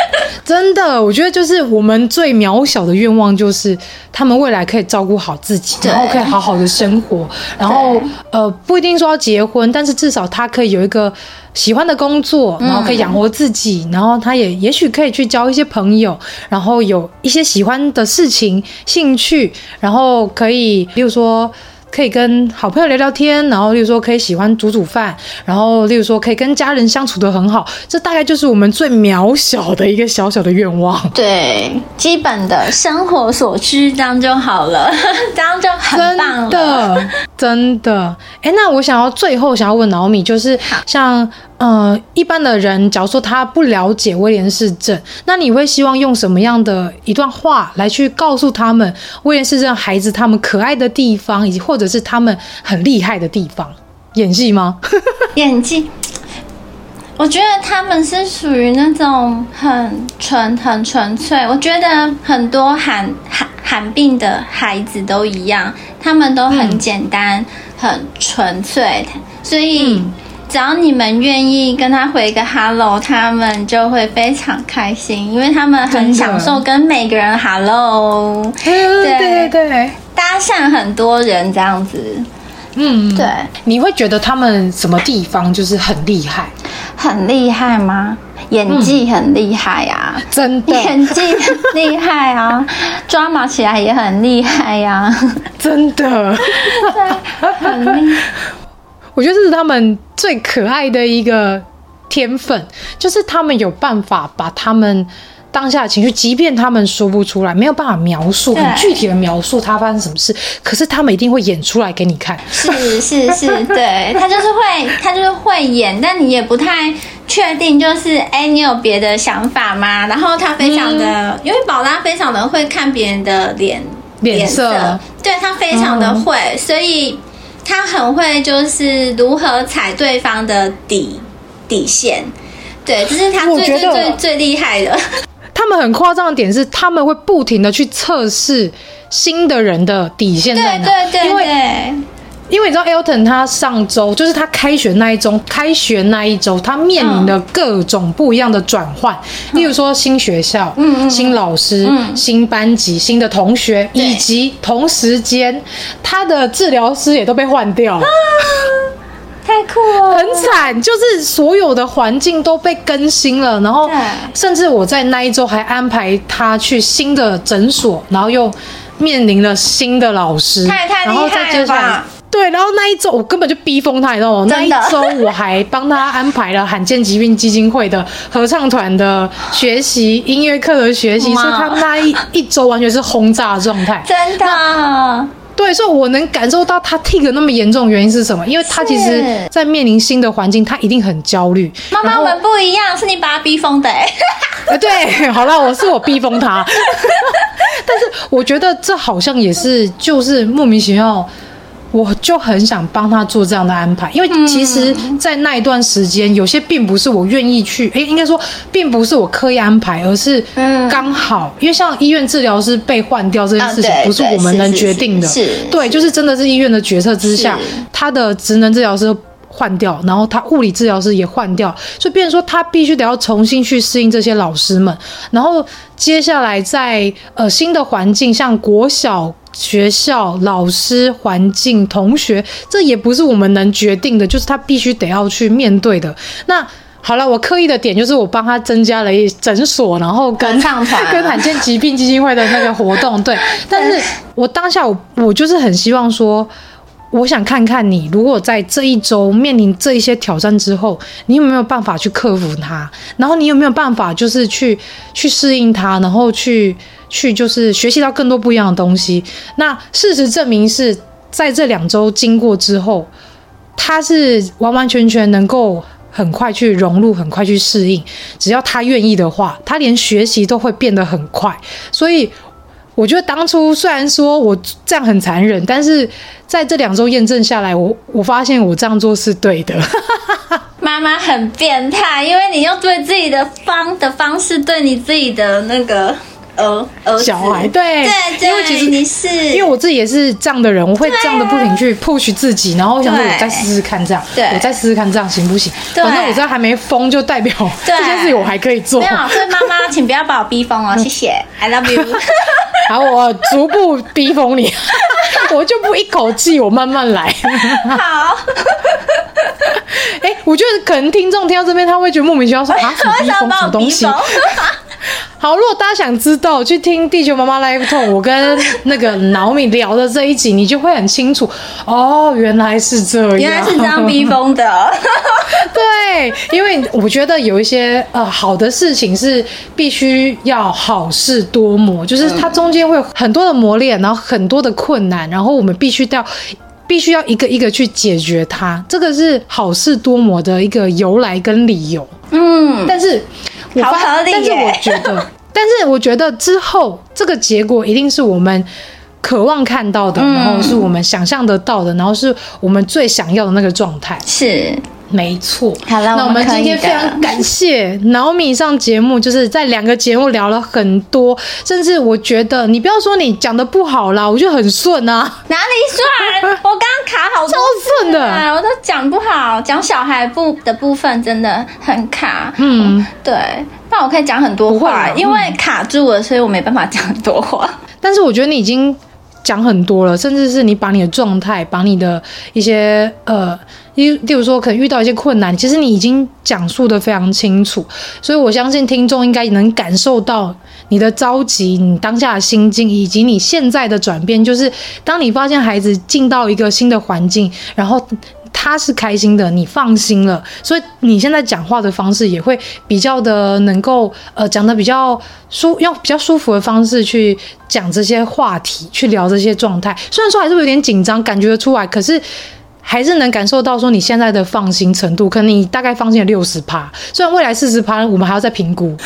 [LAUGHS] 真的，我觉得就是我们最渺小的愿望，就是他们未来可以照顾好自己，然后可以好好的生活。然后呃，不一定说要结婚，但是至少他可以有一个。喜欢的工作，然后可以养活自己，嗯、然后他也也许可以去交一些朋友，然后有一些喜欢的事情、兴趣，然后可以，比如说。可以跟好朋友聊聊天，然后例如说可以喜欢煮煮饭，然后例如说可以跟家人相处得很好，这大概就是我们最渺小的一个小小的愿望。[LAUGHS] 对，基本的生活所需这样就好了，[LAUGHS] 这样就很棒了。真的，真的。哎，那我想要最后想要问 Naomi，就是像。呃，一般的人，假如说他不了解威廉氏症，那你会希望用什么样的一段话来去告诉他们威廉氏症孩子他们可爱的地方，以及或者是他们很厉害的地方？演技吗？[LAUGHS] 演技，我觉得他们是属于那种很纯、很纯粹。我觉得很多罕罕罕病的孩子都一样，他们都很简单、嗯、很纯粹，所以。嗯只要你们愿意跟他回个 hello，他们就会非常开心，因为他们很享受跟每个人 hello，对。对对对，搭讪很多人这样子，嗯，对。你会觉得他们什么地方就是很厉害？很厉害吗？演技很厉害啊，嗯、真的，演技很厉害啊，[LAUGHS] 抓马起来也很厉害呀，真的，[LAUGHS] 对，很厉害。我觉得这是他们最可爱的一个天分，就是他们有办法把他们当下的情绪，即便他们说不出来，没有办法描述很具体的描述他发生什么事，可是他们一定会演出来给你看。是是是，对，他就是会，[LAUGHS] 他就是会演，但你也不太确定，就是哎，你有别的想法吗？然后他非常的，嗯、因为宝拉非常的会看别人的脸脸色，色，对他非常的会，嗯、所以。他很会，就是如何踩对方的底底线，对，这是他最最最最厉害的。他们很夸张的点是，他们会不停的去测试新的人的底线在哪，对对对，因为。因为你知道，Elton 他上周就是他开学那一周，开学那一周，他面临的各种不一样的转换，嗯、例如说新学校、嗯嗯、新老师、嗯、新班级、新的同学，以及同时间他的治疗师也都被换掉了，啊、[LAUGHS] 太酷了，很惨，就是所有的环境都被更新了，然后甚至我在那一周还安排他去新的诊所，然后又面临了新的老师，太太厉害了吧。对，然后那一周我根本就逼疯他，你知道吗？那一周我还帮他安排了罕见疾病基金会的合唱团的学习、音乐课的学习，所以他那一一周完全是轰炸的状态。[LAUGHS] 真的，对，所以我能感受到他 tick 那么严重，原因是什么？因为他其实，在面临新的环境，他一定很焦虑。妈妈们不一样，是你把他逼疯的。哎，[LAUGHS] 对，好了，我是我逼疯他，[LAUGHS] 但是我觉得这好像也是，就是莫名其妙。我就很想帮他做这样的安排，因为其实，在那一段时间，有些并不是我愿意去，诶，应该说，并不是我刻意安排，而是刚好，因为像医院治疗师被换掉这件事情，不是我们能决定的，对，就是真的是医院的决策之下，他的职能治疗师换掉，然后他物理治疗师也换掉，所以变成说他必须得要重新去适应这些老师们，然后接下来在呃新的环境，像国小。学校、老师、环境、同学，这也不是我们能决定的，就是他必须得要去面对的。那好了，我刻意的点就是我帮他增加了一诊所，然后跟唱 [LAUGHS] 跟罕见疾病基金会的那个活动，对。但是我当下我我就是很希望说。我想看看你，如果在这一周面临这一些挑战之后，你有没有办法去克服它？然后你有没有办法，就是去去适应它，然后去去就是学习到更多不一样的东西？那事实证明是在这两周经过之后，他是完完全全能够很快去融入，很快去适应。只要他愿意的话，他连学习都会变得很快。所以。我觉得当初虽然说我这样很残忍，但是在这两周验证下来，我我发现我这样做是对的。[LAUGHS] 妈妈很变态，因为你用对自己的方的方式对你自己的那个。儿儿小孩对，对，对，因为其实你是，因为我自己也是这样的人，我会这样的不停去 push 自己，然后我想说，我再试试看这样，对，我再试试看这样行不行？反正我知道还没疯，就代表这件事情我还可以做。没有，所以妈妈，请不要把我逼疯哦，[LAUGHS] 谢谢，I love you。[LAUGHS] 好，我逐步逼疯你，[LAUGHS] 我就不一口气，我慢慢来。好。哎，我觉得可能听众听到这边，他会觉得莫名其妙说啊，什么逼疯什么东西？[LAUGHS] 好，如果大家想知道，去听地球妈妈 Live Talk，我跟那个 Naomi 聊的这一集，你就会很清楚哦，原来是这样，原来是这样逼疯的。[LAUGHS] 对，因为我觉得有一些呃好的事情是必须要好事多磨，就是它中间会有很多的磨练，然后很多的困难，然后我们必须要必须要一个一个去解决它，这个是好事多磨的一个由来跟理由。嗯，但是。我发，但是我觉得，[LAUGHS] 但是我觉得之后这个结果一定是我们渴望看到的，嗯、然后是我们想象得到的，然后是我们最想要的那个状态。是。没错，好了，那我们今天非常感谢 Naomi 上节目，就是在两个节目聊了很多，甚至我觉得你不要说你讲的不好啦，我觉得很顺啊。哪里顺？我刚刚卡好多，超顺的，我都讲不好，讲小孩部的部分真的很卡。嗯，对，但我可以讲很多话，因为卡住了，所以我没办法讲很多话。但是我觉得你已经讲很多了，甚至是你把你的状态，把你的一些呃。例例如说，可能遇到一些困难，其实你已经讲述的非常清楚，所以我相信听众应该能感受到你的着急，你当下的心境，以及你现在的转变。就是当你发现孩子进到一个新的环境，然后他是开心的，你放心了，所以你现在讲话的方式也会比较的能够呃讲的比较舒，用比较舒服的方式去讲这些话题，去聊这些状态。虽然说还是有点紧张，感觉得出来，可是。还是能感受到说你现在的放心程度，可能你大概放心了六十趴，虽然未来四十趴我们还要再评估。[LAUGHS]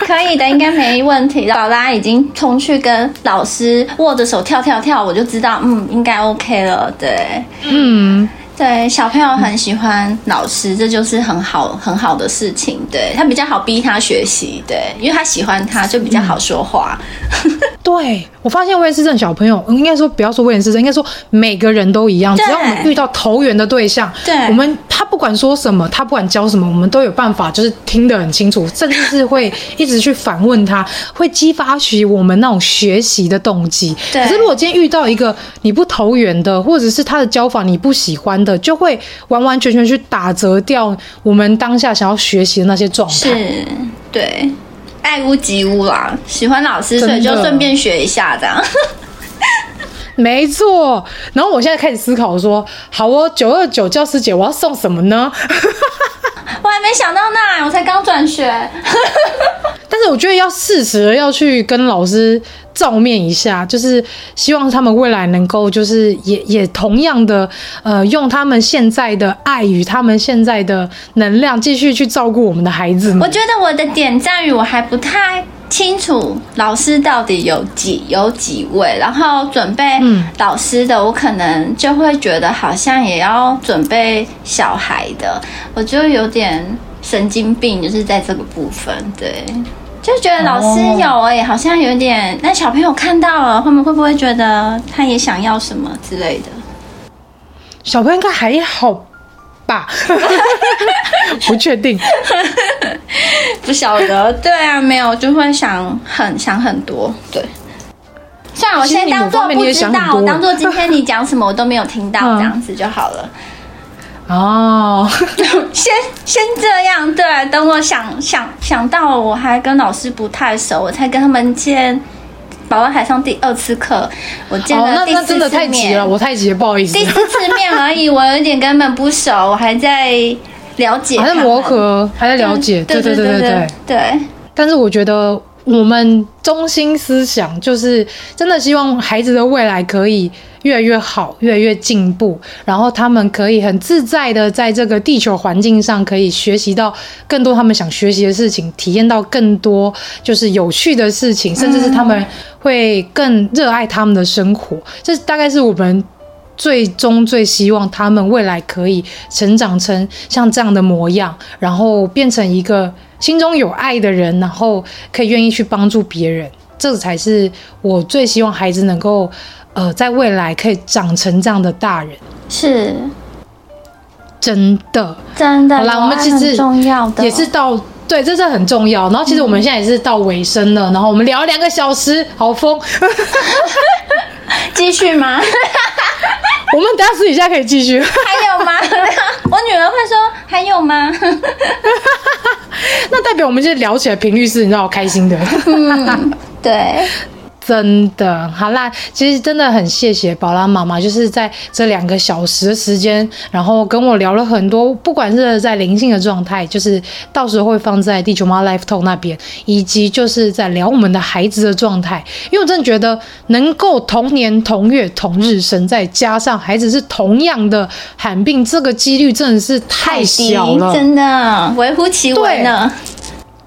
可以的，应该没问题。宝拉已经冲去跟老师握着手跳跳跳，我就知道，嗯，应该 OK 了。对，嗯，对，小朋友很喜欢老师，这就是很好很好的事情。对，他比较好逼他学习，对，因为他喜欢他，就比较好说话。嗯、[LAUGHS] 对，我发现威廉斯镇小朋友，应该说不要说威廉斯镇，应该说每个人都一样。只要我们遇到投缘的对象，对，我们他不管说什么，他不管教什么，我们都有办法，就是听得很清楚，甚至是会一直去反问他，[LAUGHS] 会激发起我们那种学习的动机。对。可是如果今天遇到一个你不投缘的，或者是他的教法你不喜欢的，就会完完全全去打折掉我们当下想要学习的那些状态。是，对，爱屋及乌啦，喜欢老师，所以就顺便学一下这样。[LAUGHS] 没错，然后我现在开始思考说，好哦，九二九教师节我要送什么呢？[LAUGHS] 我还没想到那，我才刚转学。[LAUGHS] 但是我觉得要适时的要去跟老师照面一下，就是希望他们未来能够就是也也同样的呃，用他们现在的爱与他们现在的能量继续去照顾我们的孩子们。我觉得我的点赞于我还不太清楚老师到底有几有几位，然后准备老师的，我可能就会觉得好像也要准备小孩的，我就有点神经病，就是在这个部分，对。就觉得老师有哎、欸，好像有点。那小朋友看到了，他们会不会觉得他也想要什么之类的？小朋友应该还好吧？[LAUGHS] 不确定，[LAUGHS] 不晓得。对啊，没有就会想很想很多。对，算了，我先当做不知道，我当做今天你讲什么我都没有听到，这样子就好了。哦，[LAUGHS] 先先这样，对，等我想想想到了，我还跟老师不太熟，我才跟他们见宝宝海上第二次课，我见了第四次面，哦，那那真的太急了，我太急了，不好意思，[LAUGHS] 第四次面而已，我有点根本不熟，我还在了解，还在磨合，还在了解，对对对。对，对，但是我觉得。我们中心思想就是真的希望孩子的未来可以越来越好，越来越进步，然后他们可以很自在的在这个地球环境上，可以学习到更多他们想学习的事情，体验到更多就是有趣的事情，甚至是他们会更热爱他们的生活。这大概是我们最终最希望他们未来可以成长成像这样的模样，然后变成一个。心中有爱的人，然后可以愿意去帮助别人，这才是我最希望孩子能够，呃，在未来可以长成这样的大人。是，真的，真的。好啦，我们其实重要的也是到对，这是很重要。然后其实我们现在也是到尾声了，嗯、然后我们聊了两个小时，好疯。[LAUGHS] 继续吗？[LAUGHS] 我们等下私底下可以继续。还有吗？[LAUGHS] 我女儿会说还有吗？[LAUGHS] 那代表我们现在聊起来频率是你知道开心的。嗯，对。真的好啦，其实真的很谢谢宝拉妈妈，就是在这两个小时的时间，然后跟我聊了很多，不管是在灵性的状态，就是到时候会放在地球妈 Life Talk 那边，以及就是在聊我们的孩子的状态，因为我真的觉得能够同年同月同日生，再加上孩子是同样的罕病，这个几率真的是太小了，真的微乎其微呢。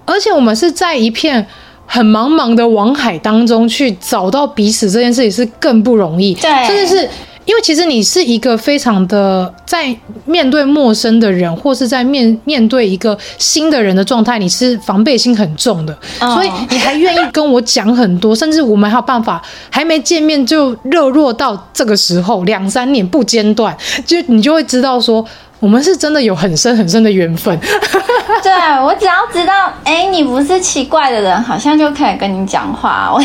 而且我们是在一片。很茫茫的网海当中去找到彼此这件事情是更不容易，对，甚至是因为其实你是一个非常的在面对陌生的人，或是在面面对一个新的人的状态，你是防备心很重的，哦、所以你还愿意跟我讲很多，甚至我们还有办法还没见面就热络到这个时候两三年不间断，就你就会知道说。我们是真的有很深很深的缘分。[LAUGHS] 对，我只要知道，哎，你不是奇怪的人，好像就可以跟你讲话。我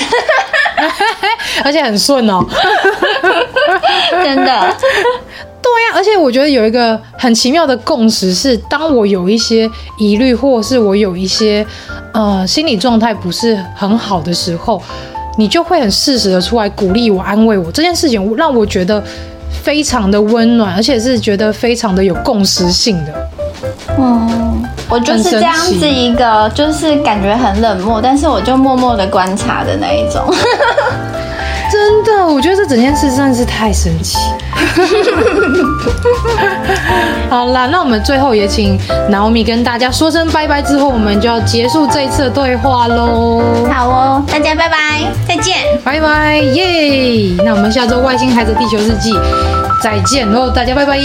[LAUGHS] 而且很顺哦，[LAUGHS] 真的。对呀，而且我觉得有一个很奇妙的共识是，当我有一些疑虑，或是我有一些呃心理状态不是很好的时候，你就会很适时的出来鼓励我、安慰我。这件事情让我觉得。非常的温暖，而且是觉得非常的有共识性的。嗯，我就是这样子一个，就是感觉很冷漠，但是我就默默的观察的那一种。[LAUGHS] 真的，我觉得这整件事真的是太神奇。[LAUGHS] 好啦，那我们最后也请 Naomi 跟大家说声拜拜，之后我们就要结束这一次的对话喽。好哦，大家拜拜，再见，拜拜，耶！那我们下周外星孩子地球日记。再见喽，大家拜拜。